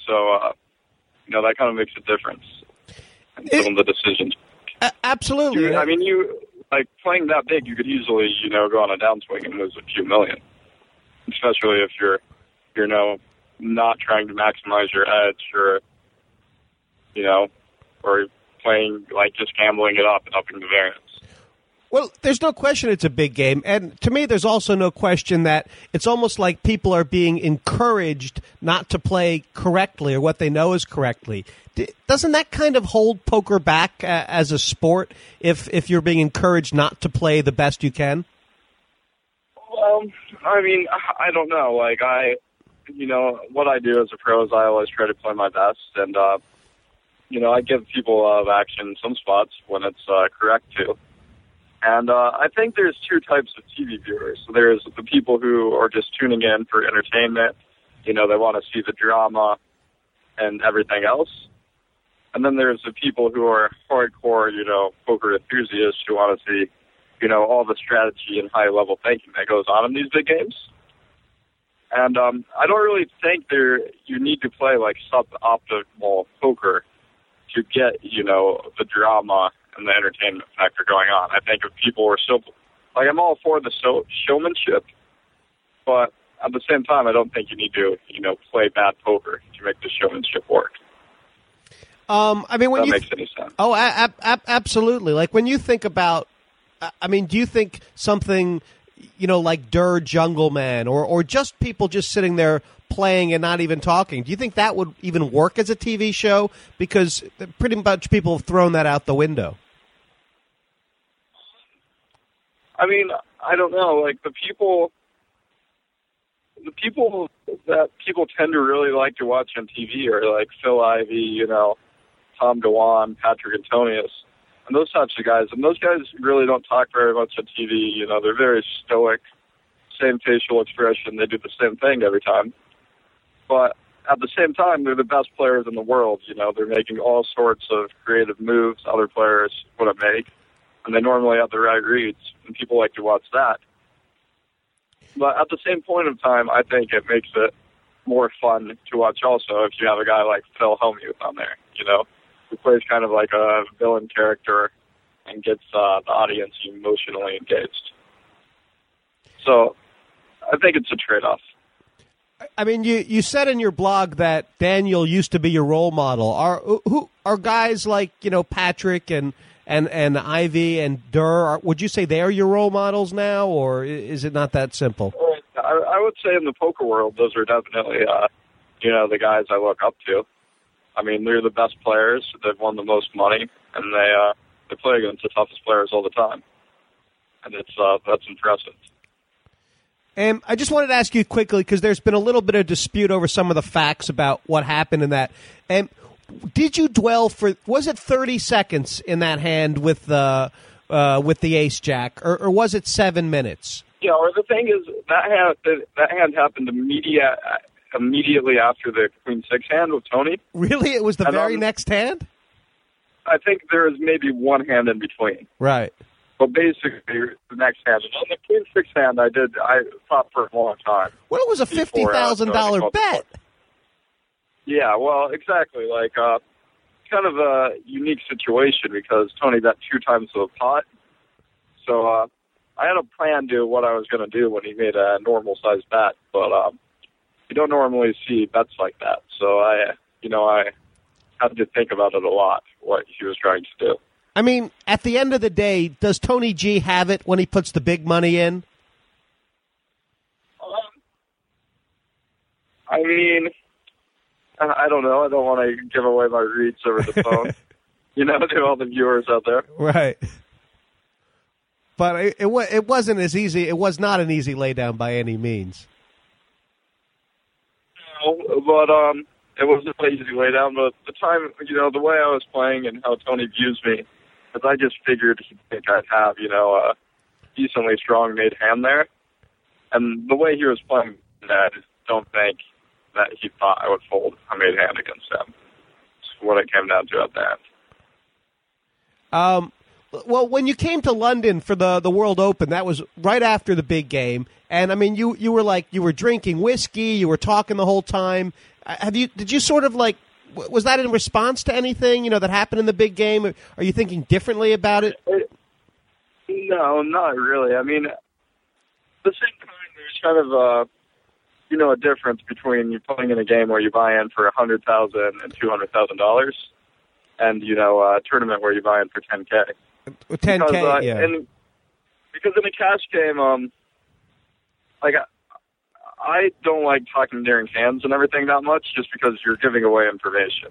So, uh, you know, that kind of makes a difference in some of the decisions. A- absolutely. You, I mean, you like playing that big, you could easily, you know, go on a downswing and lose a few million. Especially if you're, you know, not trying to maximize your edge, or, you know, or playing like just gambling it up and upping the variance. Well, there's no question it's a big game. And to me, there's also no question that it's almost like people are being encouraged not to play correctly or what they know is correctly. Doesn't that kind of hold poker back uh, as a sport if, if you're being encouraged not to play the best you can? Well, I mean, I don't know. Like I, you know, what I do as a pro is I always try to play my best, and uh, you know, I give people uh, action some spots when it's uh, correct to. And uh, I think there's two types of TV viewers. So there's the people who are just tuning in for entertainment. You know, they want to see the drama and everything else. And then there's the people who are hardcore, you know, poker enthusiasts who want to see, you know, all the strategy and high level thinking that goes on in these big games. And um, I don't really think there you need to play like suboptimal poker to get, you know, the drama and the entertainment factor going on. I think if people were still like I'm all for the so, showmanship, but at the same time, I don't think you need to, you know, play bad poker to make the showmanship work. Um, I mean, when that you makes any sense. Oh, a- a- a- absolutely. Like when you think about, I- I mean, do you think something, you know, like durrrr Jungle Man, or or just people just sitting there playing and not even talking? Do you think that would even work as a TV show? Because pretty much people have thrown that out the window. I mean, I don't know. Like the people, the people that people tend to really like to watch on TV are like Phil Ivey, you know, Tom Dwan, Patrik Antonius, and those types of guys. And those guys really don't talk very much on TV. You know, they're very stoic, same facial expression. They do the same thing every time. But at the same time, they're the best players in the world. You know, they're making all sorts of creative moves other players wouldn't make and they normally have the right reads, and people like to watch that. But at the same point of time, I think it makes it more fun to watch also if you have a guy like Phil Hellmuth on there, you know, who plays kind of like a villain character and gets uh, the audience emotionally engaged. So I think it's a trade-off. I mean, you, you said in your blog that Daniel used to be your role model. Are who are guys like you know Patrick and and and Ivey and durrrr? Are, would you say they're your role models now, or is it not that simple? I, I would say in the poker world, those are definitely, uh, you know, the guys I look up to. I mean, they're the best players. They've won the most money, and they uh, they play against the toughest players all the time, and it's uh, that's impressive. And I just wanted to ask you quickly because there's been a little bit of dispute over some of the facts about what happened in that. And did you dwell for was it 30 seconds in that hand with the uh, with the ace jack, or, or was it seven minutes? Yeah, or the thing is that hand that, that hand happened immediate, immediately after the Queen Six hand with Tony. Really, it was the And, very next hand. I think there is maybe one hand in between. Right. But basically, the next hand. And on the Queen Six hand, I did. I thought for a long time. Well, it was a uh, fifty thousand dollar Tony called the bet. Yeah, well, exactly. Like, uh, kind of a unique situation because Tony bet two times the pot. So, uh, I had a plan to what I was going to do when he made a normal sized bet, but, um, you don't normally see bets like that. So I, you know, I had to think about it a lot, what he was trying to do. I mean, at the end of the day, does Tony G have it when he puts the big money in? I mean, I don't know. I don't want to give away my reads over the phone, *laughs* you know, to all the viewers out there. Right. But it, it wa- it wasn't as easy. It was not an easy laydown by any means. know, but um, it wasn't an easy way down. But the time, you know, the way I was playing and how Tony views me, because I just figured he'd think I'd have, you know, a decently strong made hand there, and the way he was playing, I just don't think that he thought I would fold a made hand against him. It's what it came down to at end. Um, well, when you came to London for the the World Open, that was right after the big game, and I mean, you you were like you were drinking whiskey, you were talking the whole time. Uh, Have you did you sort of like was that in response to anything you know that happened in the big game? Are you thinking differently about it? No, not really. I mean, at the same time, there's kind of a, you know, a difference between you playing in a game where you buy in for a hundred thousand and two hundred thousand dollars, and you know, a tournament where you buy in for ten k. Ten k, uh, yeah. And because in a cash game, um, like I, I don't like talking during hands and everything that much, just because you're giving away information.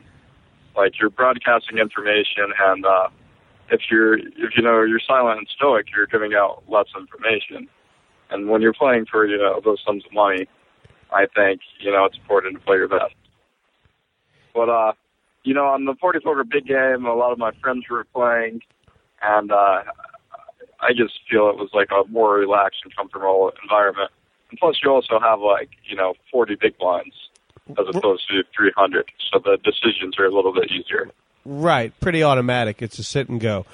Like you're broadcasting information, and uh, if you're if you know you're silent and stoic, you're giving out less information. And when you're playing for you know those sums of money, I think you know it's important to play your best. But uh, you know, on the 40 poker big game, a lot of my friends were playing, and uh, I just feel it was like a more relaxed and comfortable environment. And plus, you also have like you know 40 big blinds as opposed to 300, so the decisions are a little bit easier. Right, pretty automatic. It's a sit and go.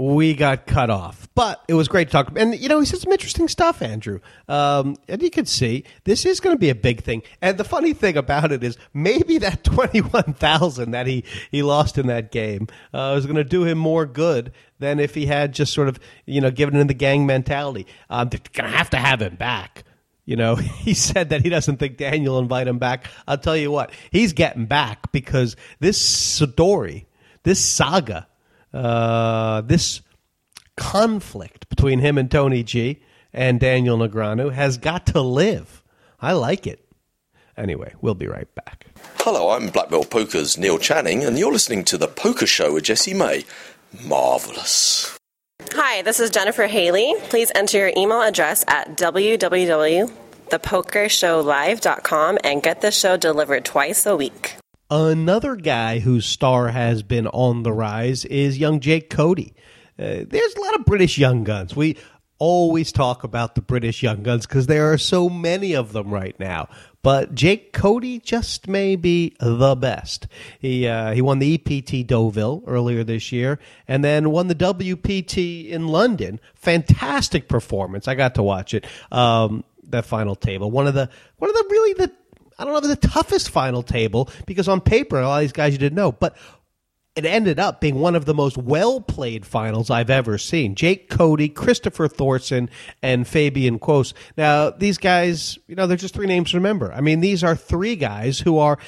We got cut off, but it was great to talk. And you know, he said some interesting stuff, Andrew. Um, and you can see this is going to be a big thing. And the funny thing about it is, maybe that twenty-one thousand that he he lost in that game uh, is going to do him more good than if he had just sort of you know given in the gang mentality. Um, they're going to have to have him back. You know, *laughs* he said that he doesn't think Daniel will invite him back. I'll tell you what, he's getting back because this story, this saga, uh, this conflict between him and Tony G and Daniel Negreanu has got to live. I like it. Anyway, we'll be right back. Hello, I'm Black Belt Poker's Neil Channing, and you're listening to The Poker Show with Jesse May. Marvellous. Hi, this is Jennifer Haley. Please enter your email address at www.thepokershowlive.com and get the show delivered twice a week. Another guy whose star has been on the rise is young Jake Cody. Uh, there's a lot of British young guns. We always talk about the British young guns because there are so many of them right now. But Jake Cody just may be the best. He uh, he won the EPT Deauville earlier this year, and then won the WPT in London. Fantastic performance. I got to watch it. Um, that final table, one of the one of the really the I don't know if the toughest final table because on paper a lot of these guys you didn't know, but it ended up being one of the most well played finals I've ever seen. Jake Cody, Kristoffer Thorsson, and Fabian Quoss. Now, these guys, you know, they're just three names to remember. I mean, these are three guys who are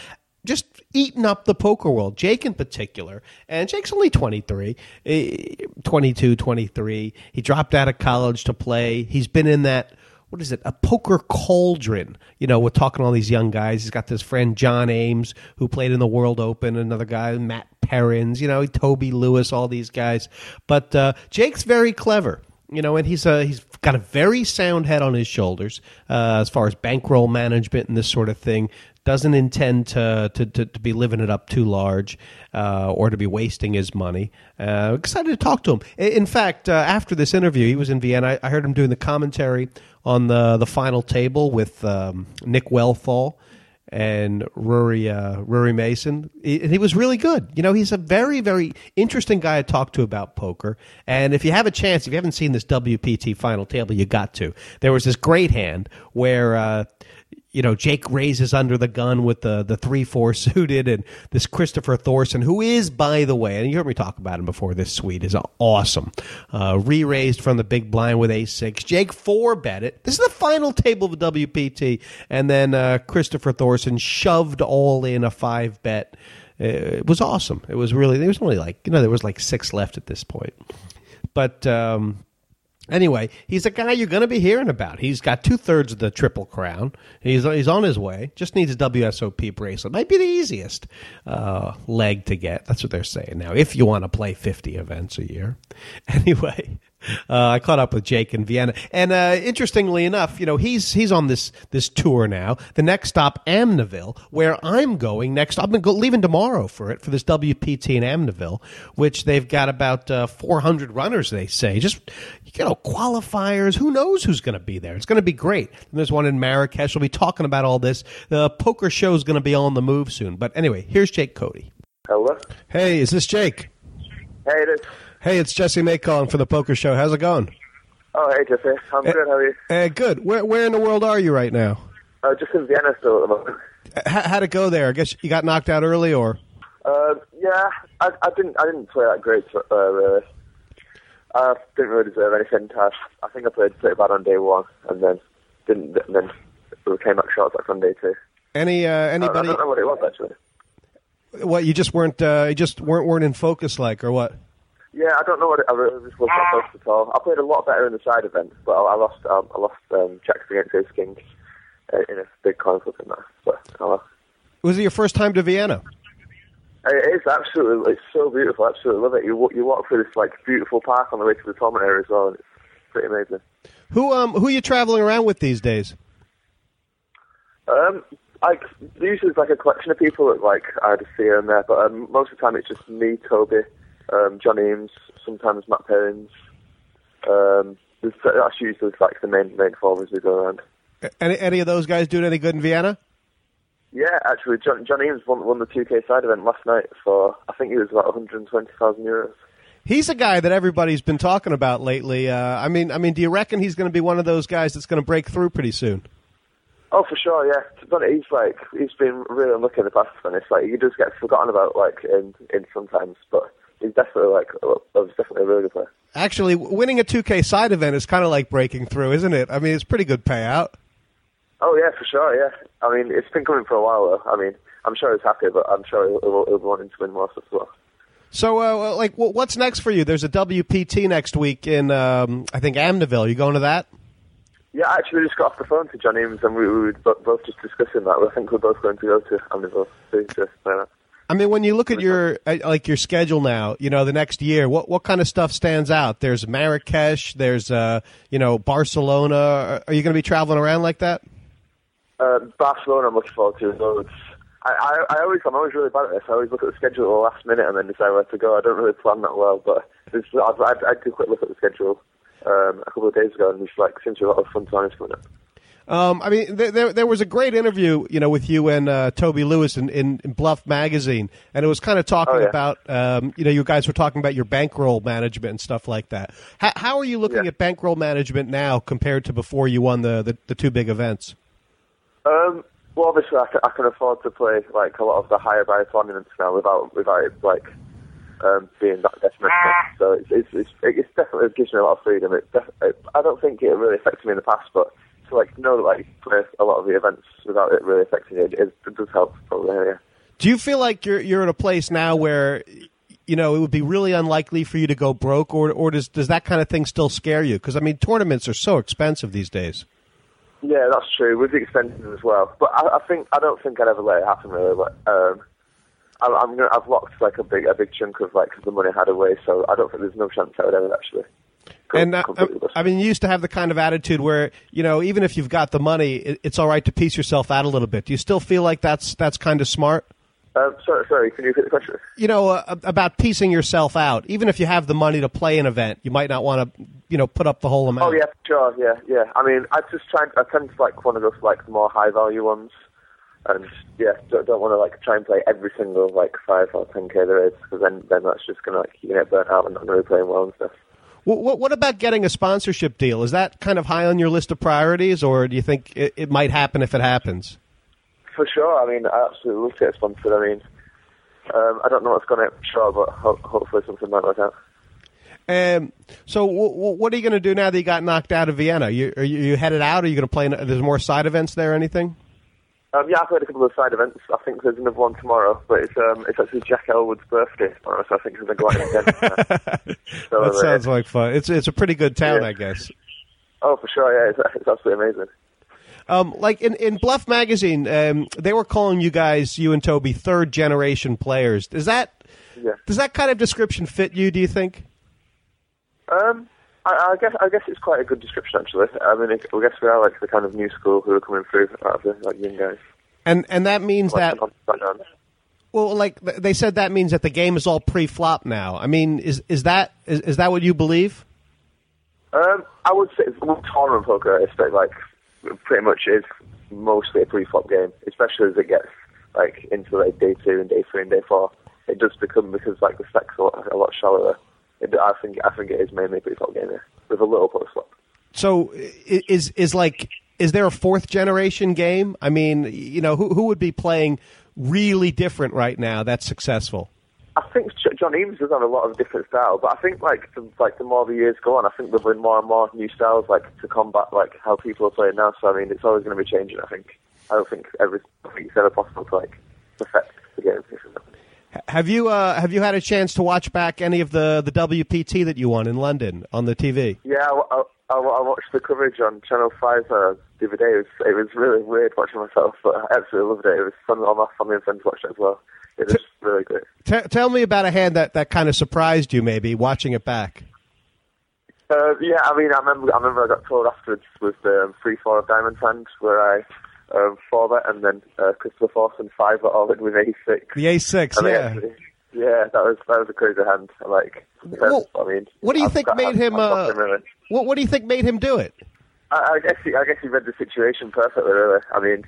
just eating up the poker world. Jake in particular, and Jake's only 23, eh, 22, 23. He dropped out of college to play. He's been in that what is it? A poker cauldron. You know, we're talking to all these young guys. He's got this friend John Eames who played in the World Open. Another guy, Matt Perrins. You know, Toby Lewis. All these guys. But uh, Jake's very clever. You know, and he's a, he's got a very sound head on his shoulders uh, as far as bankroll management and this sort of thing. Doesn't intend to to, to, to be living it up too large uh, or to be wasting his money. Uh, excited to talk to him. In fact, uh, after this interview, he was in Vienna. I, I heard him doing the commentary on the the final table with um, Nick Wealthall and Rory uh, Rory Mason. And he was really good. You know, he's a very very interesting guy to talk to about poker. And if you have a chance, if you haven't seen this WPT final table, you got to. There was this great hand where. You know, Jake raises under the gun with the the three four *laughs* suited, and this Kristoffer Thorsson, who is, by the way, and you heard me talk about him before. This suite is awesome. Uh, Re raised from the big blind with a six. Jake four bet it. This is the final table of the WPT, and then uh, Kristoffer Thorsson shoved all in a five bet. It was awesome. It was really. There was only like you know there was like six left at this point, but. Um, Anyway, he's a guy you're going to be hearing about. He's got two thirds of the Triple Crown. He's he's on his way. Just needs a WSOP bracelet. Might be the easiest uh, leg to get. That's what they're saying now. If you want to play 50 events a year, *laughs* anyway. *laughs* Uh, I caught up with Jake in Vienna, and uh, interestingly enough, you know he's he's on this this tour now. The next stop, Amneville, where I'm going next. I'm go, leaving tomorrow for it for this WPT in Amneville, which they've got about uh, 400 runners. They say just you know qualifiers. Who knows who's going to be there? It's going to be great. And there's one in Marrakesh. We'll be talking about all this. The poker show is going to be on the move soon. But anyway, here's Jake Cody. Hello. Hey, is this Jake? Hey, it is. Hey, it's Jesse May calling for the poker show. How's it going? Oh, hey, Jesse. I'm Hey. good. How are you? Hey, good. Where where in the world are you right now? Uh, just in Vienna still at the moment. H- how'd it go there? I guess you got knocked out early, or Uh, yeah, I, I didn't. I didn't play that great. Uh, really. I didn't really deserve anything. I, I think I played pretty bad on day one, and then didn't. And then we came back short like on day two. any uh, I, I anybody? don't know what it was actually. What you just weren't uh, you just weren't weren't in focus like, or what? Yeah, I don't know what it, I really just was not close at all. I played a lot better in the side event, but I, I lost um, I lost um, checks against Ace King uh, in a big coin flip in that. But well. Was it your first time to Vienna? It is absolutely, it's so beautiful. Absolutely love it. You wa- you walk through this like beautiful park on the way to the tournament area as well, and it's pretty amazing. Who um who are you traveling around with these days? Um, like usually it's like a collection of people that like I just see here and there, but um, most of the time it's just me, Toby, um, John Eames, sometimes Matt Perrins. Um, that's usually like the main main four as we go around. Any any of those guys doing any good in Vienna? Yeah, actually, John, John Eames won, won the 2K side event last night for I think it was about 120,000 euros. He's a guy that everybody's been talking about lately. Uh, I mean, I mean, do you reckon he's going to be one of those guys that's going to break through pretty soon? Oh, for sure, yeah. But he's like he's been really unlucky in the past, and it's like he just get forgotten about like in in sometimes. But he's definitely like he's definitely a really good player. Actually, winning a 2K side event is kind of like breaking through, isn't it? I mean, it's pretty good payout. Oh yeah, for sure, yeah. I mean, it's been coming for a while though. I mean, I'm sure he's happy, but I'm sure he'll, he'll, he'll be wanting to win more stuff as well. So, uh, like, wh- what's next for you? There's a WPT next week in, um, I think, Amneville. You going to that? Yeah, actually, we just got off the phone to John Eames, and we, we were bo- both just discussing that. I think we're both going to go to Amneville to, to play that. I mean, when you look at your uh, like your schedule now, you know, the next year, what what kind of stuff stands out? There's Marrakesh, there's uh, you know, Barcelona. Are- Are you going to be traveling around like that? Uh, Barcelona, I'm looking forward to loads. I, I, I always, I'm always really bad at this. I always look at the schedule at the last minute and then decide where to go. I don't really plan that well, but it's, I've, I, I took a quick look at the schedule um, a couple of days ago, and it's like seems to be a lot of fun times coming up. Um, I mean, there, there there was a great interview, you know, with you and uh, Toby Lewis in, in, in Bluff magazine, and it was kind of talking Oh, yeah. about, um, you know, you guys were talking about your bankroll management and stuff like that. How, how are you looking at bankroll management now compared to before you won the, the, the two big events? Um, well, obviously, I can, I can afford to play like a lot of the higher buy tournaments now without without it, like um, being that detrimental. So it's it's, it's it's definitely it gives me a lot of freedom. It, def- it I don't think it really affected me in the past, but to like know that like play a lot of the events without it really affecting you, it, it does help probably. Yeah. Do you feel like you're you're in a place now where you know it would be really unlikely for you to go broke, or or does does that kind of thing still scare you? Because I mean, tournaments are so expensive these days. Yeah, that's true. With the expenses as well, but I, I think I don't think I'd ever let it happen really. But um, I, I'm gonna, I've locked like a big a big chunk of like the money I had away, so I don't think there's no chance I would ever actually. And uh, I mean, you used to have the kind of attitude where you know, even if you've got the money, it, it's all right to piece yourself out a little bit. Do you still feel like that's that's kind of smart? Um, sorry, sorry. Can you repeat the question? You know, uh, about piecing yourself out. Even if you have the money to play an event, you might not want to, you know, put up the whole amount. Oh yeah, sure, yeah, yeah. I mean, I just try. I tend to like want to go for like the more high value ones, and yeah, don't, don't want to like try and play every single like five or ten k there is, because then then that's just gonna like you get burnt out and not really playing well and stuff. What, what, what about getting a sponsorship deal? Is that kind of high on your list of priorities, or do you think it, it might happen if it happens? For sure. I mean, I absolutely love to get sponsored. I mean, um, I don't know what's going to sure, but ho- hopefully something might work out. Um, so, w- w- what are you going to do now that you got knocked out of Vienna? You, are you, headed out? Are you going to play? In, there's more side events there. Anything? Um, yeah, I played a couple of side events. I think there's another one tomorrow, but it's um, it's actually Jack Elwood's birthday tomorrow, so I think I'm going to go out again. so, that uh, sounds like fun. It's it's a pretty good town, Yeah. I guess. Oh, for sure, yeah, it's, it's absolutely amazing. Um, like in, in Bluff magazine, um, they were calling you guys, you and Toby, third generation players. Does that Yeah. does that kind of description fit you? Do you think? Um, I, I guess I guess it's quite a good description actually. I mean, it, I guess we are like the kind of new school who are coming through out of the like young guys. And and that means Like, that on the background. well, like they said, that means that the game is all pre-flop now. I mean, is is that is, is that what you believe? Um, I would say with tournament poker, it's like, like pretty much is mostly a pre-flop game, especially as it gets like into like day two and day three and day four. It does become because like the stacks are a lot, a lot shallower. It, I think I think it is mainly a pre-flop game yeah, with a little post-flop. So is is like is there a fourth generation game? I mean, you know, who who would be playing really different right now that's successful? I think John Eames has have a lot of different styles, but I think like the, like the more the years go on, I think there'll be more and more new styles like to combat like how people are playing now. So I mean, it's always going to be changing. I think I don't think every I think it's ever possible to like perfect the game. Have you uh, have you had a chance to watch back any of the the WPT that you won in London on the TV? Yeah, I, I, I, watched the coverage on Channel 5 uh, the other day. It was, it was really weird watching myself, but I absolutely loved it. It was fun. All my family and friends watched it as well. It was really great. T- tell me about a hand that, that kind of surprised you, maybe watching it back. Uh, yeah, I mean, I remember, I remember I got told afterwards with the um, three four of Diamond Hand where I um, four that, and then uh, Kristoffer Thorsson five bet all in with a six. The A six, And yeah. actually- yeah, that was that was a crazy hand. Like, Well, I mean, What do you I've think made I've- him? Uh, him really. what What do you think made him do it? I, I guess he, I guess he read the situation perfectly. Really, I mean,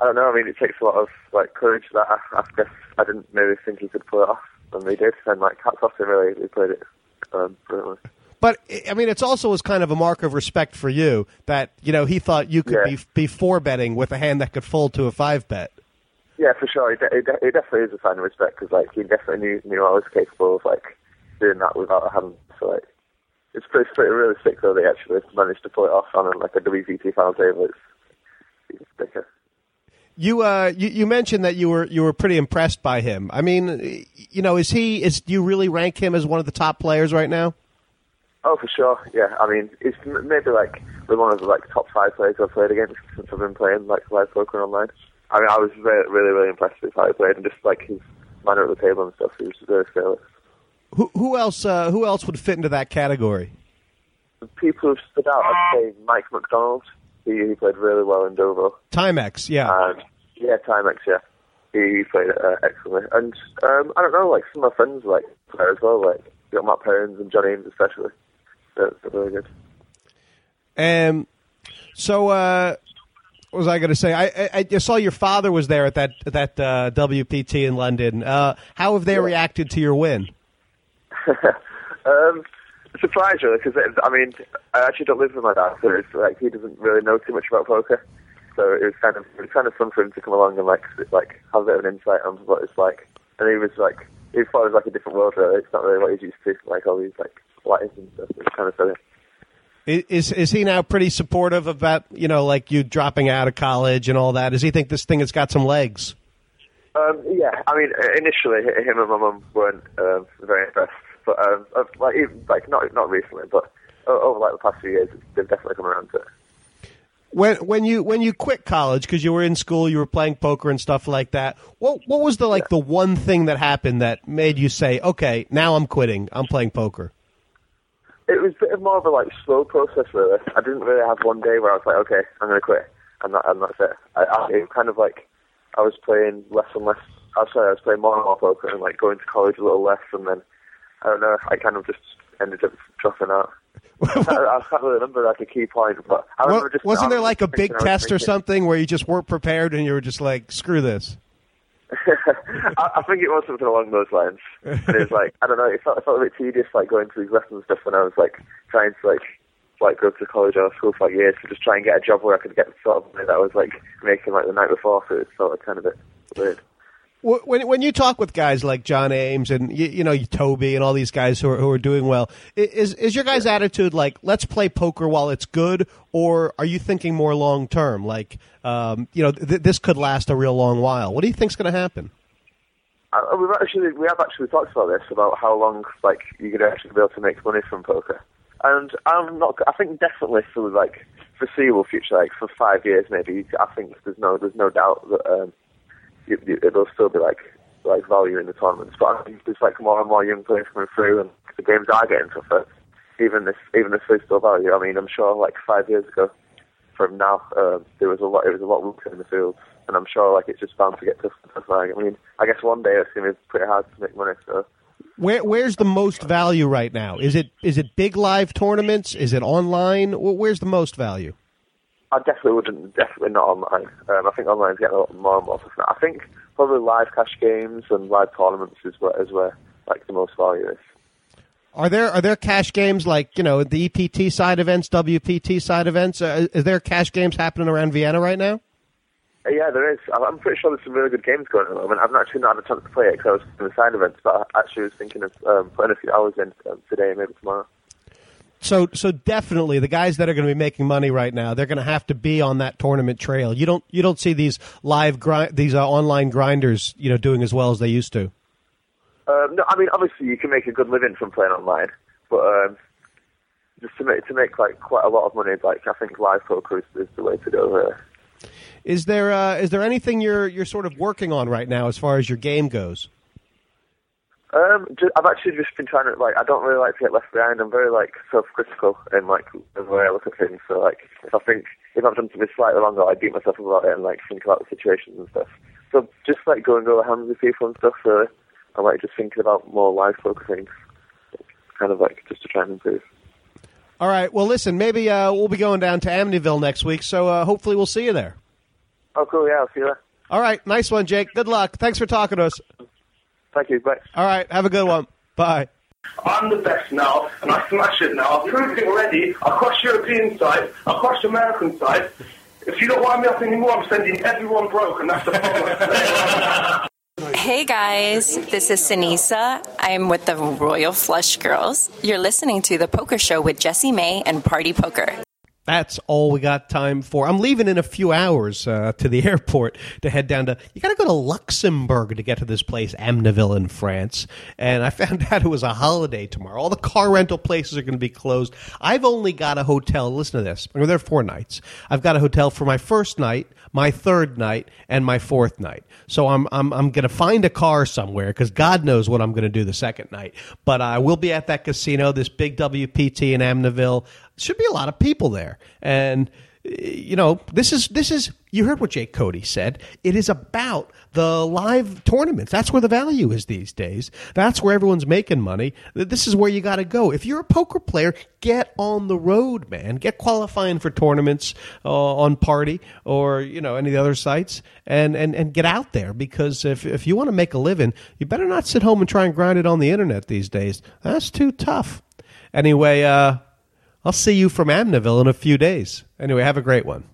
I don't know. I mean, it takes a lot of like courage that I, I guess I didn't maybe think he could pull it off, and he did. And like, hats off to him. Really, he played it um, brilliantly. But I mean, it's also was kind of a mark of respect for you that you know he thought you could Yeah. be be four betting with a hand that could fold to a five bet. Yeah, for sure. It, it, it definitely is a sign of respect because like he definitely knew knew I was capable of like doing that without a hand. So like, it's pretty, it's pretty really sick though. They actually managed to pull it off on like a WPT final table. It's, it's thicker. You uh you, you mentioned that you were you were pretty impressed by him. I mean, you know, is he is do you really rank him as one of the top players right now? Oh, for sure. Yeah, I mean, it's maybe like one of the like top five players I've played against since I've been playing like live poker online. I mean, I was very, really, really impressed with how he played and just like his manner at the table and stuff. He was very fearless. Who who else uh, who else would fit into that category? The people who stood out, I'd say Mike McDonald. He, he played really well in Deauville. Timex, yeah. And yeah, Timex, yeah. He played uh, excellently. And um, I don't know, like some of my friends like play as well, like you got Matt Perrins and John Eames especially. They're really good. Um, so uh, what was I going to say? I, I I saw your father was there at that at that uh, WPT in London. Uh, how have they reacted to your win? *laughs* um, surprised really, because I mean, I actually don't live with my dad, so it's like he doesn't really know too much about poker. So it was kind of it was kind of fun for him to come along and like like have a bit of an insight on what it's like. And he was like he thought it was like a different world really. It's not really what he's used to, like all these like and stuff. It's kind of funny. Is is he now pretty supportive about you know like you dropping out of college and all that? Does he think this thing has got some legs? Um, yeah, I mean, initially him and my mum weren't um, very impressed, but um, uh, like even, like not not recently, but over like the past few years, they've definitely come around to it. When when you when you quit college because you were in school, you were playing poker and stuff like that. What what was the like the one thing that happened that made you say, okay, now I'm quitting. I'm playing poker. It was a bit of more of a like slow process, really. I didn't really have one day where I was like, okay, I'm going to quit, and, that, and that's it. I, I, it was kind of like I was playing less and less. I'm sorry, I was playing more and more poker, and like going to college a little less, and then I don't know. I kind of just ended up dropping out. *laughs* I, I can't really remember like a key point, but I Well, remember just wasn't there like a big thinking I was test or something where you just weren't prepared and you were just like, screw this? *laughs* I, I think it was something along those lines. And it was like I don't know. It felt, it felt a bit tedious, like going to these lessons and stuff when I was like trying to like like go to college or school for like years to just try and get a job where I could get the sort of money that I was like making like the night before. So it felt kind of a bit weird. Wh- When when you talk with guys like John Eames and you, you know Toby and all these guys who are who are doing well, is is your guys' attitude like let's play poker while it's good, or are you thinking more long term? Like um, you know th- this could last a real long while. What do you think's going to happen? Uh, we've actually we have actually talked about this about how long like you could actually be able to make money from poker, and I'm not. I think definitely for like foreseeable future, like for five years maybe. I think there's no there's no doubt that um, it, it, it'll still be like like value in the tournaments. But I think there's like more and more young players coming through, and the games are getting tougher. Even this even if there's still value. I mean, I'm sure like five years ago from now, uh, there was a lot. It was a lot weaker in the field, and I'm sure like it's just bound to get tougher. and tougher. I mean, I guess one day it's to be pretty hard to make money. So Where where's the most value right now? Is it is it big live tournaments? Is it online? Where's the most value? I definitely wouldn't. Definitely not online. Um, I think online's getting a lot more and more. I think probably live cash games and live tournaments is where is where like the most value is. Are there are there cash games like you know the EPT side events, WPT side events? Uh, is there cash games happening around Vienna right now? Uh, yeah, there is. I'm- I'm pretty sure there's some really good games going on at the moment. I've actually not had a chance to play it because I was in the side events, but I actually was thinking of um, putting a few hours in um, today, and maybe tomorrow. So so definitely the guys that are going to be making money right now, they're going to have to be on that tournament trail. You don't you don't see these live grind these uh, online grinders, you know, doing as well as they used to. Um, no, I mean obviously you can make a good living from playing online, but um, just to make to make like quite a lot of money, like I think live poker is, is the way to go there. Is there uh, is there anything you're you're sort of working on right now as far as your game goes? Um, ju- I've actually just been trying to like. I don't really like to get left behind. I'm very like self-critical in like the way I look at things. So like, if I think if I've done something slightly wrong, I beat myself up about it and like think about the situations and stuff. So just like going over hands with people and stuff. So I'm like just thinking about more poker things, kind of like just to try and improve. All right. Well, listen. Maybe uh, we'll be going down to Amneville next week, so uh, hopefully we'll see you there. Oh, cool. Yeah, I'll see you there. All right. Nice one, Jake. Good luck. Thanks for talking to us. Thank you. Bye. All right. Have a good one. Bye. I'm the best now, and I smash it now. I've proved it already. I Across European side, across American side. If you don't wind me up anymore, I'm sending everyone broke, and that's the problem. *laughs* Hey guys, this is Sinisa. I'm with the Royal Flush Girls. You're listening to The Poker Show with Jesse May and Party Poker. That's all we got time for. I'm leaving in a few hours uh, to the *laughs* airport to head down to. You got to go to Luxembourg to get to this place, Amneville in France. And I *laughs* found out it was a holiday tomorrow. All the car rental places are going to be closed. I've only got a hotel. Listen to this. I'm there four nights. I've got a hotel for my first night, my third night, and my fourth night. So I'm I'm I'm going to find a car somewhere because God knows what I'm going to do the second night. But I will be at that casino, this big WPT in Amneville. Should be a lot of people there, and you know this is this is you heard what Jake Cody said. It is about the live tournaments. That's where the value is these days. That's where everyone's making money. This is where you got to go. If you're a poker player, get on the road, man. Get qualifying for tournaments uh, on Party or you know any of the other sites, and and and get out there because if if you want to make a living, you better not sit home and try and grind it on the internet these days. That's too tough. Anyway, uh, I'll see you from Amneville in a few days. Anyway, have a great one.